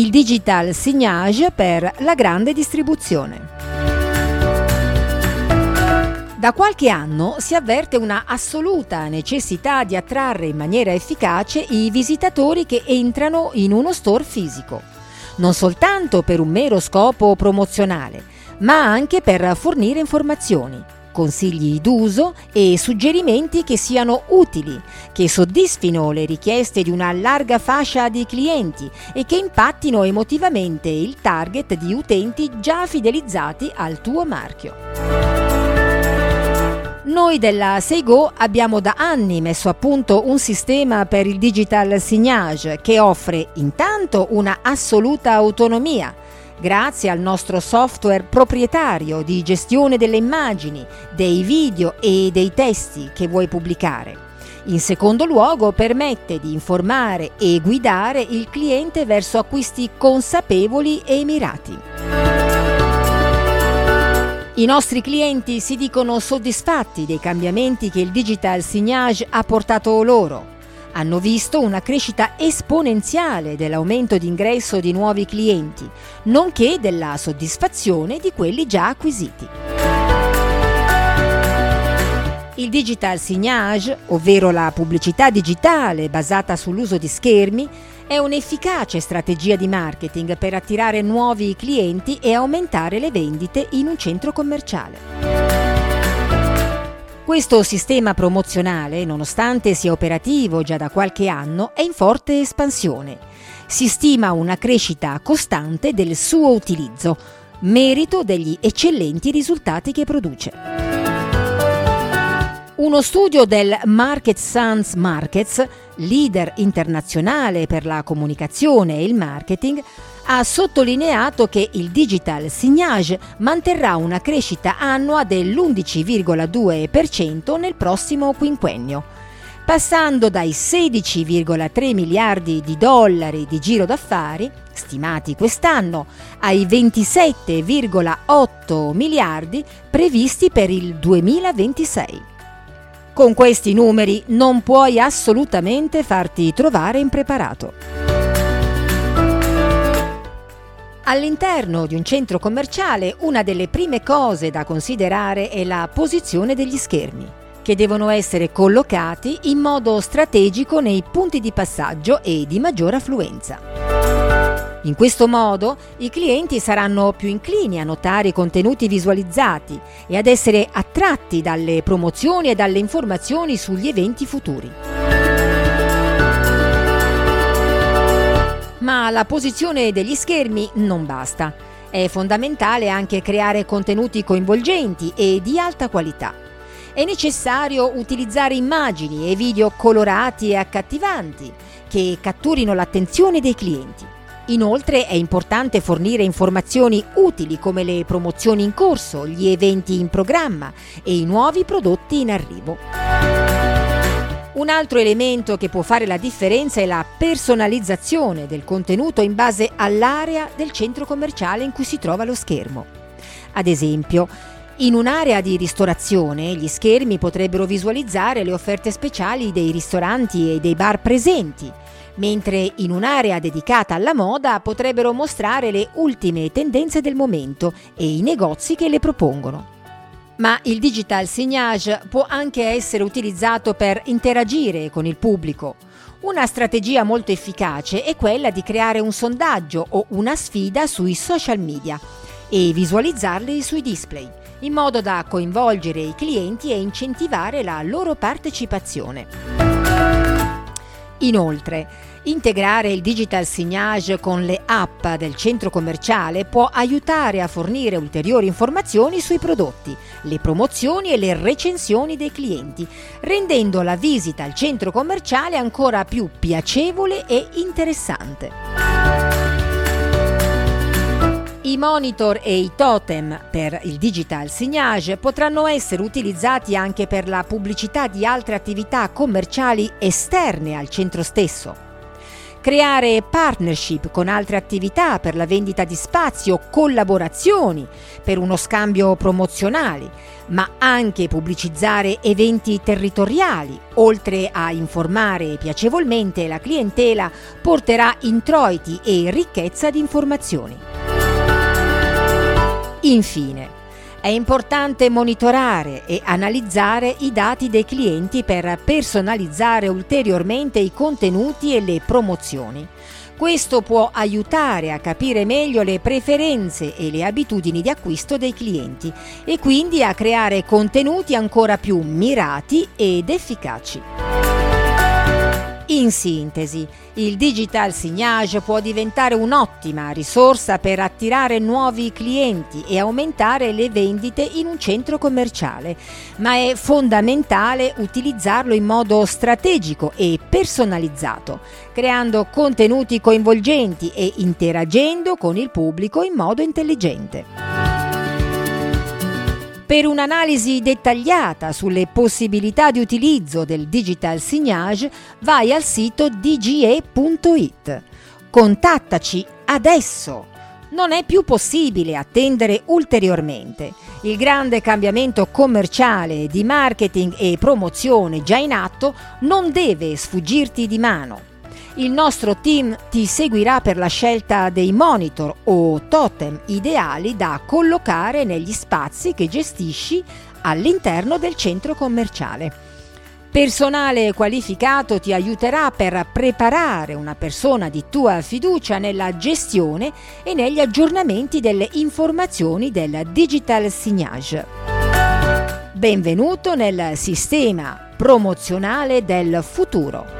il digital signage per la grande distribuzione. Da qualche anno si avverte una assoluta necessità di attrarre in maniera efficace i visitatori che entrano in uno store fisico, non soltanto per un mero scopo promozionale, ma anche per fornire informazioni, consigli d'uso e suggerimenti che siano utili, che soddisfino le richieste di una larga fascia di clienti e che impattino emotivamente il target di utenti già fidelizzati al tuo marchio. Noi della Seigo abbiamo da anni messo a punto un sistema per il digital signage che offre intanto una assoluta autonomia grazie al nostro software proprietario di gestione delle immagini, dei video e dei testi che vuoi pubblicare. In secondo luogo permette di informare e guidare il cliente verso acquisti consapevoli e mirati. I nostri clienti si dicono soddisfatti dei cambiamenti che il digital signage ha portato loro. Hanno visto una crescita esponenziale dell'aumento di ingresso di nuovi clienti, nonché della soddisfazione di quelli già acquisiti. Il digital signage, ovvero la pubblicità digitale basata sull'uso di schermi, è un'efficace strategia di marketing per attirare nuovi clienti e aumentare le vendite in un centro commerciale. Questo sistema promozionale, nonostante sia operativo già da qualche anno, è in forte espansione. Si stima una crescita costante del suo utilizzo, merito degli eccellenti risultati che produce. Uno studio del Market Sans Markets, leader internazionale per la comunicazione e il marketing, ha sottolineato che il digital signage manterrà una crescita annua dell'11,2% nel prossimo quinquennio, passando dai 16,3 miliardi di dollari di giro d'affari stimati quest'anno ai 27,8 miliardi previsti per il 2026. Con questi numeri non puoi assolutamente farti trovare impreparato. All'interno di un centro commerciale una delle prime cose da considerare è la posizione degli schermi, che devono essere collocati in modo strategico nei punti di passaggio e di maggiore affluenza. In questo modo i clienti saranno più inclini a notare i contenuti visualizzati e ad essere attratti dalle promozioni e dalle informazioni sugli eventi futuri. La posizione degli schermi non basta. È fondamentale anche creare contenuti coinvolgenti e di alta qualità. È necessario utilizzare immagini e video colorati e accattivanti che catturino l'attenzione dei clienti. Inoltre è importante fornire informazioni utili come le promozioni in corso, gli eventi in programma e i nuovi prodotti in arrivo. Un altro elemento che può fare la differenza è la personalizzazione del contenuto in base all'area del centro commerciale in cui si trova lo schermo. Ad esempio, in un'area di ristorazione gli schermi potrebbero visualizzare le offerte speciali dei ristoranti e dei bar presenti, mentre in un'area dedicata alla moda potrebbero mostrare le ultime tendenze del momento e i negozi che le propongono. Ma il digital signage può anche essere utilizzato per interagire con il pubblico. Una strategia molto efficace è quella di creare un sondaggio o una sfida sui social media e visualizzarli sui display, in modo da coinvolgere i clienti e incentivare la loro partecipazione. Inoltre, Integrare il digital signage con le app del centro commerciale può aiutare a fornire ulteriori informazioni sui prodotti, le promozioni e le recensioni dei clienti, rendendo la visita al centro commerciale ancora più piacevole e interessante. I monitor e i totem per il digital signage potranno essere utilizzati anche per la pubblicità di altre attività commerciali esterne al centro stesso. creare partnership con altre attività per la vendita di spazio, collaborazioni per uno scambio promozionale, ma anche pubblicizzare eventi territoriali, oltre a informare piacevolmente la clientela, porterà introiti e ricchezza di informazioni. Infine, è importante monitorare e analizzare i dati dei clienti per personalizzare ulteriormente i contenuti e le promozioni. Questo può aiutare a capire meglio le preferenze e le abitudini di acquisto dei clienti e quindi a creare contenuti ancora più mirati ed efficaci. In sintesi, il digital signage può diventare un'ottima risorsa per attirare nuovi clienti e aumentare le vendite in un centro commerciale, ma è fondamentale utilizzarlo in modo strategico e personalizzato, creando contenuti coinvolgenti e interagendo con il pubblico in modo intelligente. Per un'analisi dettagliata sulle possibilità di utilizzo del digital signage vai al sito dge.it. Contattaci adesso! Non è più possibile attendere ulteriormente. Il grande cambiamento commerciale di marketing e promozione già in atto non deve sfuggirti di mano. Il nostro team ti seguirà per la scelta dei monitor o totem ideali da collocare negli spazi che gestisci all'interno del centro commerciale. Personale qualificato ti aiuterà per preparare una persona di tua fiducia nella gestione e negli aggiornamenti delle informazioni del digital signage. Benvenuto nel sistema promozionale del futuro.